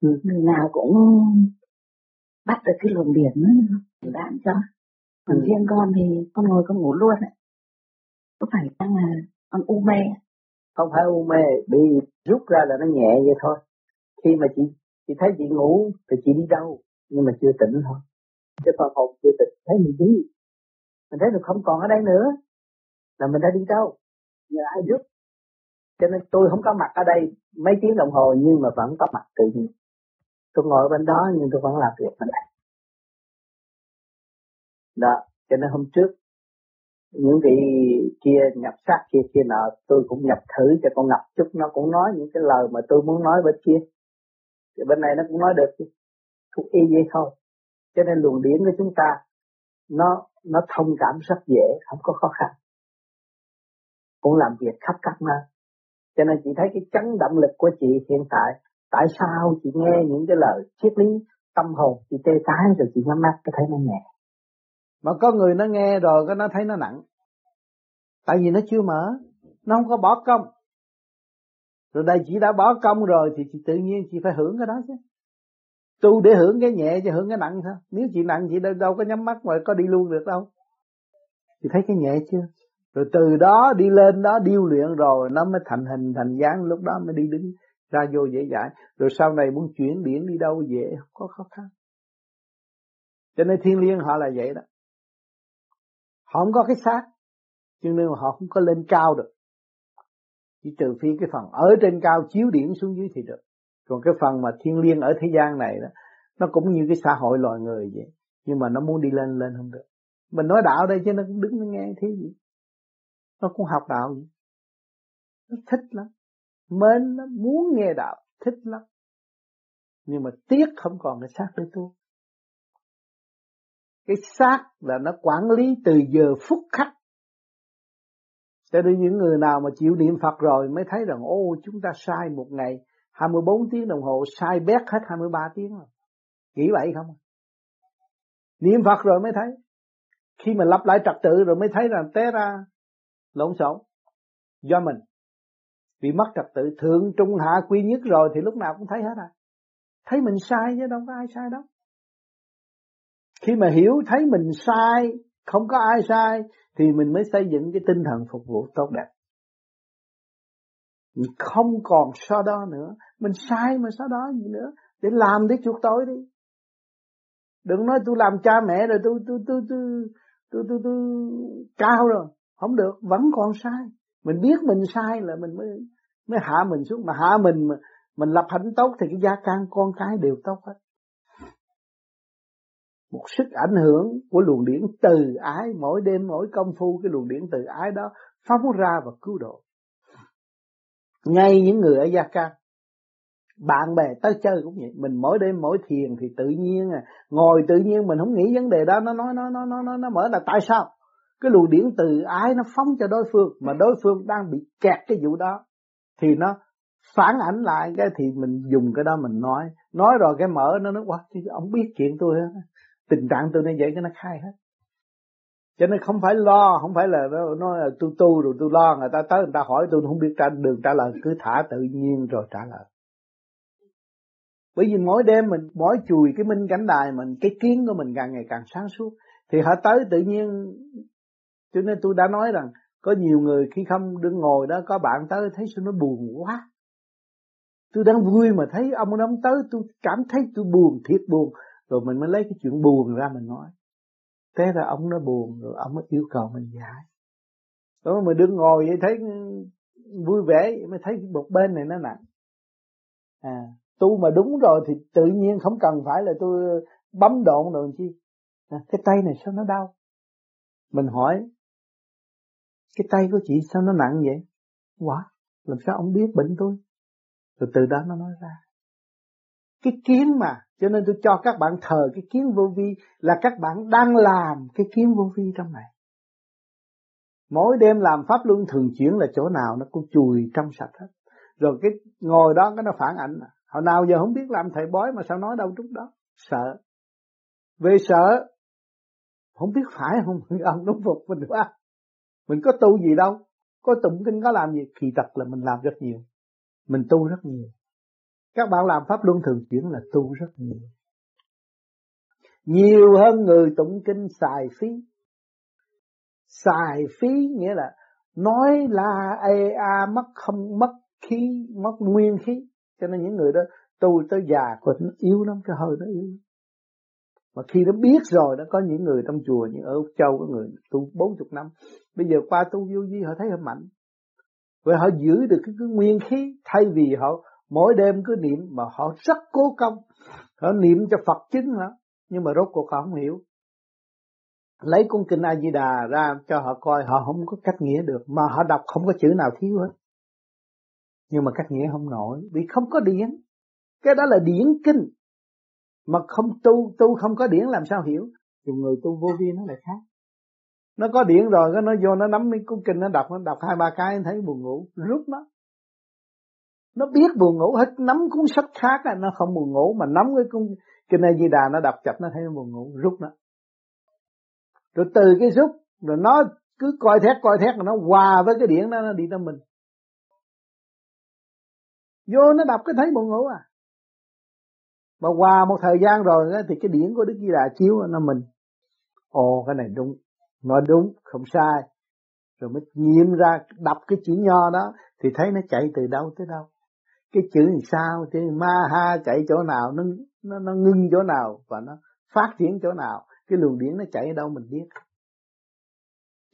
ừ. người nào cũng bắt được cái luồng điển đó đạn cho. Còn ừ. riêng con thì con ngồi con ngủ luôn ạ có phải chăng là con u mê? Không phải u mê bị rút ra là nó nhẹ vậy thôi. Khi mà chị chị thấy chị ngủ thì chị đi đâu? Nhưng mà chưa tỉnh thôi. Cái phần hồn chưa tỉnh thấy mình đi. Mình thấy được không còn ở đây nữa. Là mình đã đi đâu? Nhờ ai giúp? Cho nên tôi không có mặt ở đây mấy tiếng đồng hồ nhưng mà vẫn có mặt tự nhiên tôi ngồi bên đó nhưng tôi vẫn làm việc bên này. đó, cho nên hôm trước, những vị kia nhập sát kia kia nọ, tôi cũng nhập thử cho con ngập chút. Nó cũng nói những cái lời mà tôi muốn nói bên kia. Thì bên này nó cũng nói được chứ. Cũng y vậy thôi. Cho nên luồng điển của chúng ta, nó nó thông cảm rất dễ, không có khó khăn. Cũng làm việc khắp các nơi. Cho nên chị thấy cái chấn động lực của chị hiện tại tại sao chị nghe những cái lời triết lý tâm hồn chị tê tái rồi chị nhắm mắt có thấy nó nhẹ? Mà có người nó nghe rồi cái nó thấy nó nặng. Tại vì nó chưa mở nó không có bỏ công. Rồi đây chị đã bỏ công rồi thì chị tự nhiên chị phải hưởng cái đó chứ. Tu để hưởng cái nhẹ chứ hưởng cái nặng sao nếu chị nặng chị đâu, đâu có nhắm mắt mà có đi luôn được đâu. Chị thấy cái nhẹ chưa? Rồi từ đó đi lên đó điêu luyện rồi nó mới thành hình thành dáng lúc đó mới đi đứng ra vô dễ dãi. Rồi sau này muốn chuyển biển đi đâu dễ không có khó khăn. Cho nên thiên liêng họ là vậy đó. Họ không có cái xác, cho nên họ không có lên cao được. Chỉ trừ phi cái phần ở trên cao chiếu điển xuống dưới thì được. Còn cái phần mà thiên liêng ở thế gian này đó, nó cũng như cái xã hội loài người vậy. Nhưng mà nó muốn đi lên lên không được. Mình nói đạo đây chứ nó cũng đứng nó nghe thế gì. Nó cũng học đạo vậy. Nó thích lắm mến lắm muốn nghe đạo, thích lắm nhưng mà tiếc không còn cái xác để tu cái xác là nó quản lý từ giờ phút khắc cho nên những người nào mà chịu niệm Phật rồi mới thấy rằng, ô, chúng ta sai một ngày 24 tiếng đồng hồ, sai bét hết 23 tiếng rồi. Nghĩ vậy không? Niệm Phật rồi mới thấy. Khi mà lặp lại trật tự rồi mới thấy rằng, té ra, lộn xộn do mình bị mất trật tự thượng trung hạ quy nhất rồi thì lúc nào cũng thấy hết à. Thấy mình sai chứ đâu có ai sai đâu. Khi mà hiểu thấy mình sai không có ai sai thì mình mới xây dựng cái tinh thần phục vụ tốt đẹp. Mình không còn so đó nữa. Mình sai mà so đó gì nữa? Để làm đi chuộc tội đi. Đừng nói tôi làm cha mẹ rồi tôi tôi tôi tôi tôi tôi, tôi, cao rồi. Không được vẫn còn sai mình biết mình sai là mình mới mới hạ mình xuống. Mà hạ mình mà mình lập hạnh tốt thì cái gia can con cái đều tốt hết. Một sức ảnh hưởng của luồng điển từ ái mỗi đêm mỗi công phu cái luồng điển từ ái đó phóng ra và cứu độ. Ngay những người ở gia can bạn bè tới chơi cũng vậy. Mình mỗi đêm mỗi thiền thì tự nhiên à ngồi tự nhiên mình không nghĩ vấn đề đó. Nó nói nó nó nó nó, nó mở là tại sao? Cái luồng điển từ ái nó phóng cho đối phương, mà đối phương đang bị kẹt cái vụ đó, thì nó phản ảnh lại cái thì mình dùng cái đó mình nói. Nói rồi cái mở nó nói quá chứ ông biết chuyện tôi hết tình trạng tôi như vậy cái nó khai hết. Cho nên không phải lo, không phải là nó nói là tôi tu rồi tôi lo, người ta tới người ta hỏi tôi không biết trả đường trả lời. Cứ thả tự nhiên rồi trả lời. Bởi vì mỗi đêm mình, mỗi chùi cái minh cảnh đài mình, cái kiến của mình càng ngày càng sáng suốt, thì họ tới tự nhiên cho nên tôi đã nói rằng có nhiều người khi không đứng ngồi đó có bạn tới thấy sao nó buồn quá. Tôi đang vui mà thấy ông ông tới tôi cảm thấy tôi buồn thiệt buồn. Rồi mình mới lấy cái chuyện buồn ra mình nói. Thế là ông nó buồn rồi ông mới yêu cầu mình giải. Đó mà đứng ngồi vậy thấy vui vẻ mới thấy một bên này nó nặng. À tu mà đúng rồi thì tự nhiên không cần phải là tôi bấm độn rồi chi? À, cái tay này sao nó đau? Mình hỏi cái tay của chị sao nó nặng vậy? Quá, làm sao ông biết bệnh tôi? Rồi từ đó nó nói ra. Cái kiến mà, cho nên tôi cho các bạn thờ cái kiến vô vi là các bạn đang làm cái kiến vô vi trong này. Mỗi đêm làm pháp luân thường chuyển là chỗ nào nó cũng chùi trong sạch hết. Rồi cái ngồi đó cái nó phản ảnh. Hồi nào giờ không biết làm thầy bói mà sao nói đâu trúng đó. Sợ. Về sợ, không biết phải không? Ông đúng phục mình quá mình có tu gì đâu. Có tụng kinh, có làm gì kỳ thật là mình làm rất nhiều. Mình tu rất nhiều. Các bạn làm pháp luân thường chuyển là tu rất nhiều. Nhiều hơn người tụng kinh xài phí. Xài phí nghĩa là nói là ê a mất không mất khí, mất nguyên khí. Cho nên những người đó tu tới già còn yếu lắm, cái hơi nó yếu mà khi nó biết rồi nó có những người trong chùa như ở Úc Châu có người tu bốn chục năm. Bây giờ qua tu vô vi họ thấy họ mạnh. Và họ giữ được cái, cái nguyên khí thay vì họ mỗi đêm cứ niệm mà họ rất cố công. Họ niệm cho Phật chứng hả? Nhưng mà rốt cuộc họ không hiểu. Lấy cuốn kinh A Di Đà ra cho họ coi họ không có cách nghĩa được. Mà họ đọc không có chữ nào thiếu hết. Nhưng mà cách nghĩa không nổi vì không có điển. Cái đó là điển kinh mà không tu tu không có điển làm sao hiểu? Dùng người tu vô vi nó lại khác. Nó có điển rồi, cái nó vô, nó nắm cái cuốn kinh, nó đọc nó đọc hai, ba cái, nó thấy buồn ngủ rút nó. Nó biết buồn ngủ hết, nắm cuốn sách khác là nó không buồn ngủ, mà nắm cái cuốn kinh A Di Đà nó đọc chập, nó thấy nó buồn ngủ rút nó. Rồi từ cái rút rồi nó cứ coi thét coi thét rồi nó hòa với cái điển đó, nó đi tới mình. Vô nó đọc cái thấy buồn ngủ à mà qua một thời gian rồi thì cái điển của Đức Di Đà chiếu nó mình. Ồ, cái này đúng. Nói đúng, không sai. Rồi mới nghiệm ra, đọc cái chữ nho đó, thì thấy nó chạy từ đâu tới đâu. Cái chữ làm sao thì ma ha chạy chỗ nào, nó nó nó ngưng chỗ nào và nó phát triển chỗ nào. Cái luồng điển nó chạy ở đâu mình biết.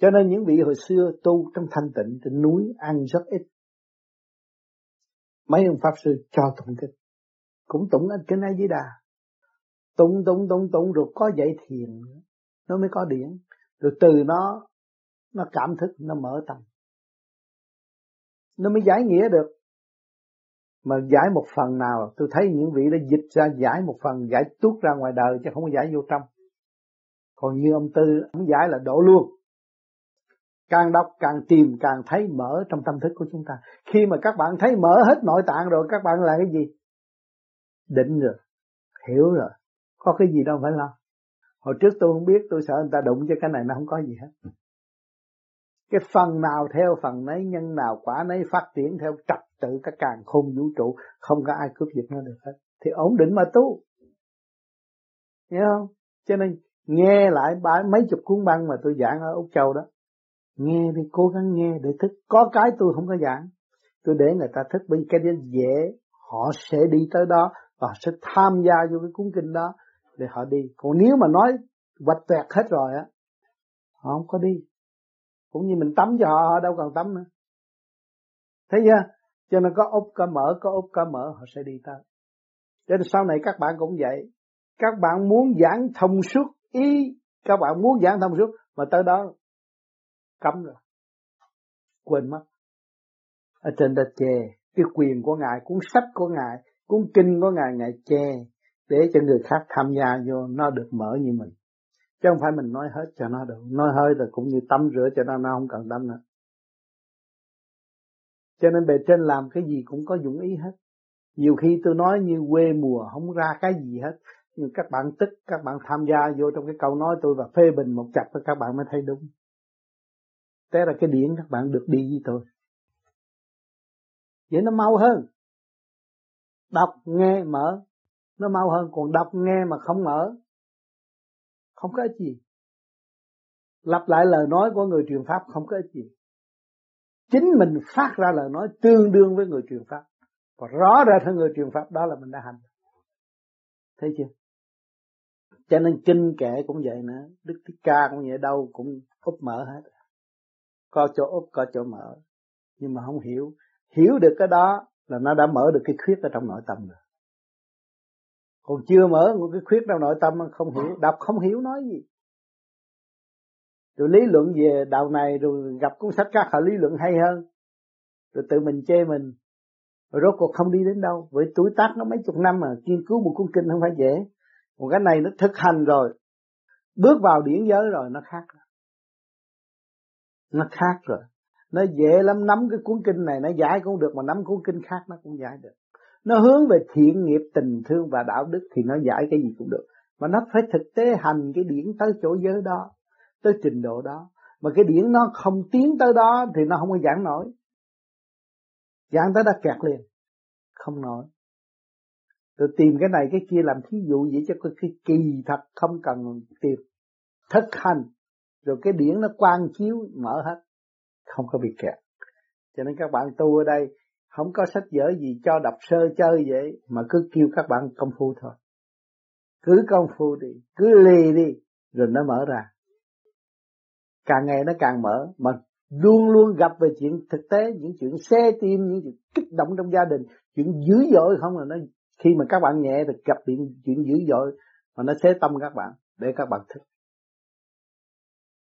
Cho nên những vị hồi xưa tu trong thanh tịnh, trên núi ăn rất ít. Mấy ông pháp sư cho tụng kinh cũng tụng anh kinh A Di Đà tụng tụng tụng tụng, rồi có dạy thiền nó mới có điển rồi từ nó nó cảm thức, nó mở tâm. Nó mới giải nghĩa được. Mà giải một phần nào, tôi thấy những vị đã dịch ra giải một phần, giải tuốt ra ngoài đời chứ không có giải vô trong. Còn như ông tư, ông giải là đổ luôn. Càng đọc, càng tìm, càng thấy mở trong tâm thức của chúng ta. Khi mà các bạn thấy mở hết nội tạng rồi, các bạn là cái gì? Định rồi, hiểu rồi. Có cái gì đâu phải lo. Hồi trước tôi không biết, tôi sợ người ta đụng cho cái này nó không có gì hết. Cái phần nào theo phần nấy, nhân nào quả nấy phát triển theo trật tự các càng khôn vũ trụ, không có ai cướp giật nó được hết. Thì ổn định mà tu. Hiểu không? Cho nên nghe lại bài mấy chục cuốn băng mà tôi giảng ở úc châu đó, nghe đi, cố gắng nghe để thức. Có cái tôi không có giảng. Tôi để người ta thức bởi cái đó dễ, họ sẽ đi tới đó và sẽ tham gia vô cái cuốn kinh đó để họ đi. Còn nếu mà nói vạch tuẹt hết rồi á, họ không có đi. Cũng như mình tắm cho họ họ đâu cần tắm nữa. Thấy chưa? Cho nên có úp, có mở, có úp, có mở, họ sẽ đi tới. Cho nên sau này các bạn cũng vậy. Các bạn muốn giảng thông suốt, ý các bạn muốn giảng thông suốt mà tới đó cấm rồi. Quên mất. Ở trên đất chè cái quyền của ngài, cuốn sách của ngài cuốn kinh của ngài ngài che để cho người khác tham gia vô, nó được mở như mình. Chứ không phải mình nói hết cho nó được. Nói hơi là cũng như tắm rửa cho nó nó không cần tắm nữa. Cho nên bề trên làm cái gì cũng có dụng ý hết. Nhiều khi tôi nói như quê mùa, không ra cái gì hết. Nhưng các bạn tức, các bạn tham gia vô trong cái câu nói tôi và phê bình một chặp các bạn mới thấy đúng. Thế là cái điển các bạn được đi với tôi. Vậy nó mau hơn đọc, nghe, mở. Nó mau hơn còn đọc, nghe mà không mở. Không có ích gì. Lặp lại lời nói của người truyền pháp không có ích gì. Chính mình phát ra lời nói tương đương với người truyền pháp. Và rõ ra thân người truyền pháp, đó là mình đã hành. Thấy chưa? Cho nên kinh kệ cũng vậy nữa. Đức thích ca cũng vậy, đâu cũng úp mở hết. Có chỗ úp, có chỗ mở. Nhưng mà không hiểu. Hiểu được cái đó là nó đã mở được cái khuyết ở trong nội tâm rồi. Còn chưa mở một cái khuyết trong nội tâm, không hiểu, đọc không hiểu nói gì. Rồi lý luận về đạo này, rồi gặp cuốn sách khác, họ lý luận hay hơn. Rồi tự mình chê mình. Rồi rốt cuộc không đi đến đâu. Với tuổi tác nó mấy chục năm mà, nghiên cứu một cuốn kinh không phải dễ. Còn cái này nó thực hành rồi. Bước vào điển giới rồi, nó khác nó khác rồi nó dễ lắm, nắm cái cuốn kinh này, nó giải cũng được, mà nắm cuốn kinh khác nó cũng giải được. Nó hướng về thiện nghiệp, tình thương và đạo đức thì nó giải cái gì cũng được. Mà nó phải thực tế hành cái điển tới chỗ giới đó, tới trình độ đó. Mà cái điển nó không tiến tới đó thì nó không có giảng nổi. Giảng tới đã kẹt liền, không nổi. Tôi tìm cái này cái kia làm thí dụ vậy cho cái kỳ thật không cần tìm. Thực hành, rồi cái điển nó quang chiếu, mở hết không có bị kẹt. Cho nên các bạn tu ở đây, không có sách vở gì cho đọc sơ chơi vậy, mà cứ kêu các bạn công phu thôi. Cứ công phu đi, cứ lì đi, rồi nó mở ra. Càng ngày nó càng mở, mà luôn luôn gặp về chuyện thực tế, những chuyện xe tim, những chuyện kích động trong gia đình. Chuyện dữ dội không là nó, khi mà các bạn nhẹ thì gặp chuyện chuyện dữ dội, mà nó xé tâm các bạn, để các bạn thức.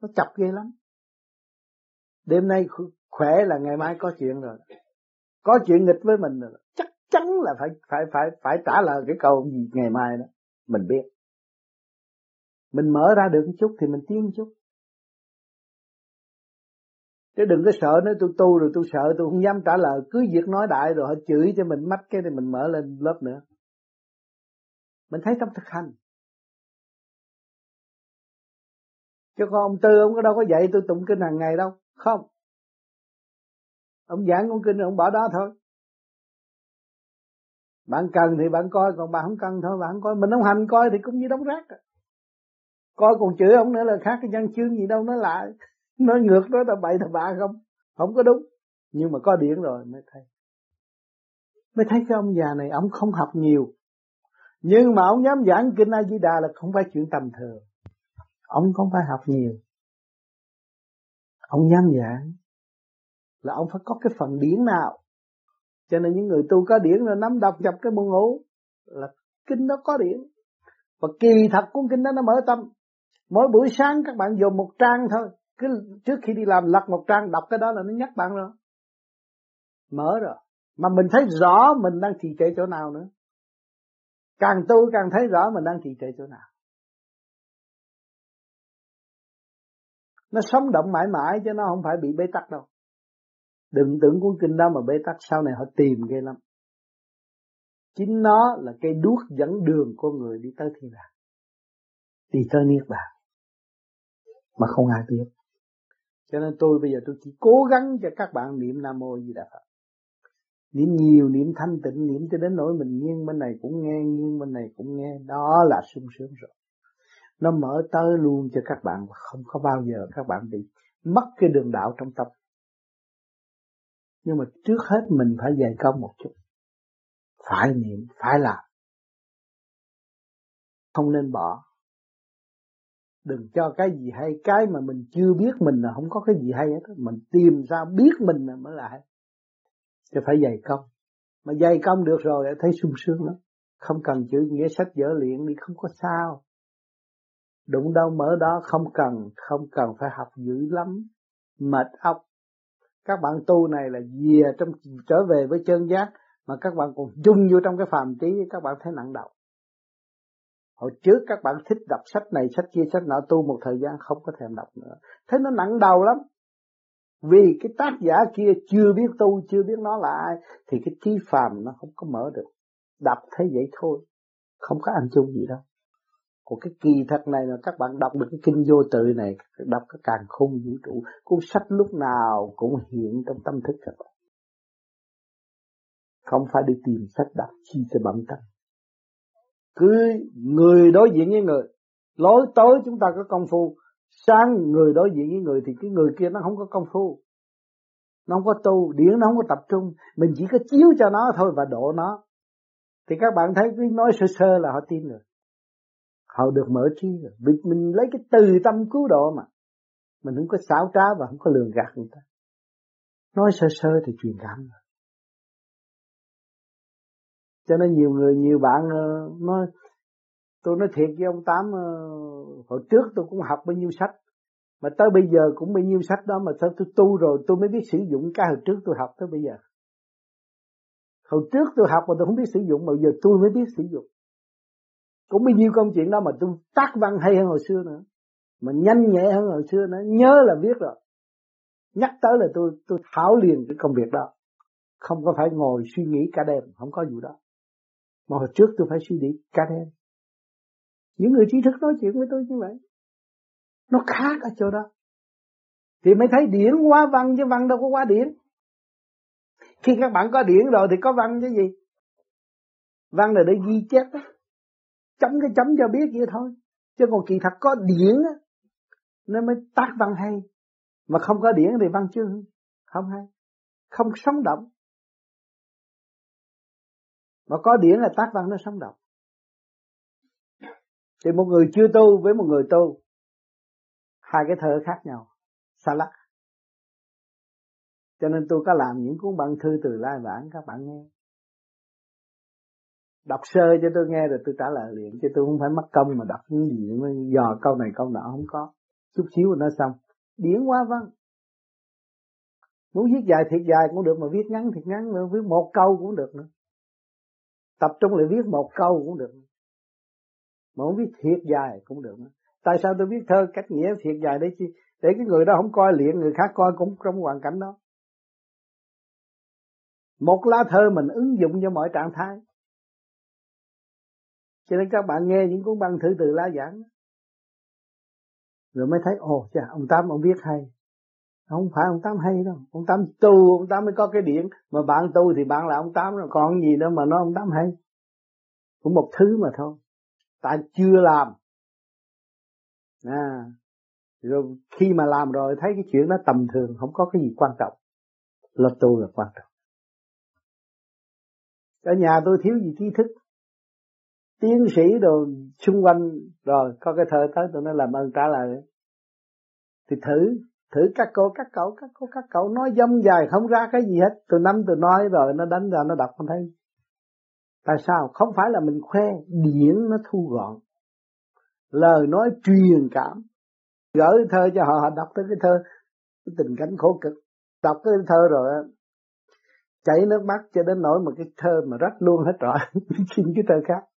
Nó chập ghê lắm đêm nay khỏe là ngày mai có chuyện rồi. Có chuyện nghịch với mình rồi. Chắc chắn là phải phải phải phải trả lời cái câu gì ngày mai đó. Mình biết. Mình mở ra được một chút thì mình tiến một chút. Chứ đừng có sợ nói tôi tu rồi tôi sợ tôi không dám trả lời. Cứ việc nói đại rồi họ chửi cho mình mắt cái thì mình mở lên lớp nữa. Mình thấy trong thực hành. Chứ con ông tư ông có đâu có dạy tôi tụng kinh hàng ngày đâu không. Ông giảng con kinh ông bỏ đó thôi. Bạn cần thì bạn coi, còn bạn không cần thôi bạn coi. Mình không hành coi thì cũng như đóng rác à. coi còn chửi ông nữa là khác cái văn chương gì đâu, nói lại. Nói ngược, nói là bậy thật bạ không. Không có đúng. Nhưng mà có điển rồi, mới thấy. Mới thấy cái ông già này, ông không học nhiều. Nhưng mà ông dám giảng kinh A Di Đà là không phải chuyện tầm thường. Ông không phải học nhiều ông dám giảng là ông phải có cái phần điển nào. Cho nên những người tu có điển là nắm đọc nhập cái buồn ngủ là kinh đó có điển. Và kỳ thật cuốn kinh đó nó mở tâm. Mỗi buổi sáng các bạn dùng một trang thôi. Cứ trước khi đi làm lật một trang, đọc cái đó là nó nhắc bạn rồi. Mở rồi. Mà mình thấy rõ mình đang trì trệ chỗ nào nữa. Càng tu càng thấy rõ mình đang trì trệ chỗ nào. Nó sống động mãi mãi chứ nó không phải bị bế tắc đâu. Đừng tưởng cuốn kinh đó mà bế tắc, sau này họ tìm ghê lắm. Chính nó là cây đuốc dẫn đường con người đi tới thiên đàng, đi tới niết bàn, mà không ai biết. Cho nên tôi bây giờ tôi chỉ cố gắng cho các bạn niệm nam mô di đà phật. Niệm nhiều, niệm thanh tịnh, niệm cho đến nỗi mình nghiêng bên này cũng nghe, nghiêng bên này cũng nghe. Đó là sung sướng rồi nó mở tới luôn cho các bạn và không có bao giờ các bạn bị mất cái đường đạo trong tâm. Nhưng mà trước hết mình phải dày công một chút. Phải niệm, phải làm. Không nên bỏ. Đừng cho cái gì hay. Cái mà mình chưa biết mình là không có cái gì hay hết mình tìm ra biết mình là mới lại hay. Chứ phải dày công. Mà dày công được rồi, thấy sung sướng lắm. Không cần chữ nghĩa sách dở luyện đi, không có sao đụng đâu mở đó không cần không cần phải học dữ lắm. Mệt óc. Các bạn tu này là về trong, trở về với chân giác, mà các bạn còn dung vô trong cái phàm trí, các bạn thấy nặng đầu. Hồi trước các bạn thích đọc sách này, sách kia, sách nọ, tu một thời gian không có thèm đọc nữa. Thấy nó nặng đầu lắm. Vì cái tác giả kia chưa biết tu, chưa biết nó là ai, thì cái trí phàm nó không có mở được. Đọc thấy vậy thôi. Không có ăn chung gì đâu của cái kỳ thật này là các bạn đọc được cái kinh vô tự này đọc cái càng khôn vũ trụ. Cuốn sách lúc nào cũng hiện trong tâm thức các bạn. Không phải đi tìm sách đọc chi cho bẩm tâm cứ người đối diện với người. Lối tối chúng ta có công phu. Sáng người đối diện với người thì cái người kia nó không có công phu. Nó không có tu, điển nó không có tập trung. Mình chỉ có chiếu cho nó thôi và độ nó. Thì các bạn thấy cứ nói sơ sơ là họ tin rồi họ được mở trí rồi. Vì mình lấy cái từ tâm cứu độ mà. Mình không có xảo trá và không có lường gạt người ta. Nói sơ sơ thì truyền cảm rồi. Cho nên nhiều người, nhiều bạn ờ, nói, tôi nói thiệt với ông tám ờ, hồi trước tôi cũng học bao nhiêu sách, mà tới bây giờ cũng bao nhiêu sách đó mà sao tôi tu rồi tôi mới biết sử dụng cái hồi trước tôi học tới bây giờ. Hồi trước tôi học mà tôi không biết sử dụng, mà giờ tôi mới biết sử dụng cũng bao nhiêu công chuyện đó mà tôi tác văn hay hơn hồi xưa nữa. Mà nhanh nhẹ hơn hồi xưa nữa. Nhớ là biết rồi. Nhắc tới là tôi tôi thảo liền cái công việc đó. Không có phải ngồi suy nghĩ cả đêm. Không có vụ đó. Mà hồi trước tôi phải suy nghĩ cả đêm. Những người trí thức nói chuyện với tôi như vậy. Nó khác ở chỗ đó. Thì mới thấy điển quá văn chứ văn đâu có quá điển. Khi các bạn có điển rồi thì có văn chứ gì? Văn là để ghi chép đó chấm cái chấm cho biết vậy thôi. Chứ còn kỳ thật có điển á, nó mới tác văn hay. Mà không có điển thì văn chương không hay, không sống động. Mà có điển là tác văn nó sống động. Thì một người chưa tu với một người tu, hai cái thơ khác nhau, xa lắc. Cho nên tôi có làm những cuốn băng thư từ lai vãng, các bạn nghe đọc sơ cho tôi nghe rồi tôi trả lời liền, chứ tôi không phải mất công mà đọc những gì mới dò câu này câu nọ, không có. Chút xíu nó xong. Điển quá văn. Muốn viết dài thiệt dài cũng được mà viết ngắn thiệt ngắn nữa, viết một câu cũng được nữa. Tập trung lại viết một câu cũng được mà không viết thiệt dài cũng được nữa. Tại sao tôi viết thơ cách nghĩa thiệt dài đấy chi để cái người đó không coi liền, người khác coi cũng trong hoàn cảnh đó. Một lá thơ mình ứng dụng cho mọi trạng thái cho nên các bạn nghe những cuốn băng thư từ la giảng rồi mới thấy, ồ, chà, ông tám, ông biết hay. Không phải ông tám hay đâu. Ông tám tu, ông tám mới có cái điện. Mà bạn tu thì bạn là ông tám rồi, còn gì nữa mà nói ông tám hay. Cũng một thứ mà thôi. Tại chưa làm. À. Rồi khi mà làm rồi, thấy cái chuyện đó tầm thường, không có cái gì quan trọng. Là tu là quan trọng. Ở nhà tôi thiếu gì trí thức tiến sĩ đồ xung quanh, rồi có cái thơ tới tụi nó làm ơn trả lời. Thì thử thử các cô các cậu, các cô, các cậu nói dông dài, không ra cái gì hết. Từ năm từ nói rồi, nó đánh ra, nó đọc không thấy. Tại sao? Không phải là mình khoe, điển nó thu gọn. Lời nói truyền cảm. Gửi thơ cho họ họ đọc tới cái thơ, cái tình cảnh khổ cực. Đọc cái thơ rồi chảy nước mắt cho đến nỗi mà cái thơ mà rách luôn hết rồi. Xin cái thơ khác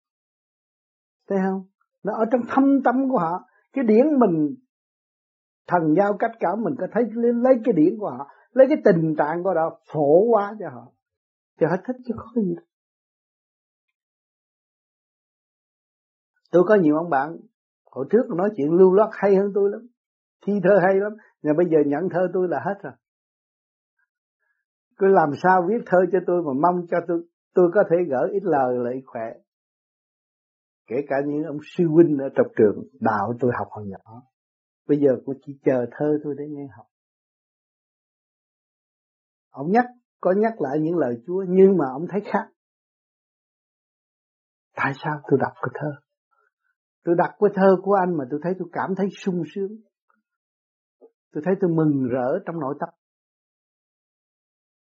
thấy không? Nó ở trong thâm tâm của họ. Cái điển mình, thần giao cách cảm mình có thấy lấy cái điển của họ, lấy cái tình trạng của họ, phổ quá cho họ. Thì họ thích chứ có gì đâu. tôi có nhiều ông bạn, hồi trước nói chuyện lưu loát hay hơn tôi lắm, thi thơ hay lắm, nhưng bây giờ nhận thơ tôi là hết rồi. Cứ làm sao viết thơ cho tôi mà mong cho tôi tôi có thể gửi ít lời lại khỏe kể cả những ông sư huynh ở trong trường đạo tôi học hồi nhỏ. Bây giờ cũng chỉ chờ thơ tôi để nghe học. Ông nhắc, có nhắc lại những lời Chúa, nhưng mà ông thấy khác. Tại sao tôi đọc cái thơ? Tôi đọc cái thơ của anh mà tôi thấy tôi cảm thấy sung sướng. Tôi thấy tôi mừng rỡ trong nội tâm.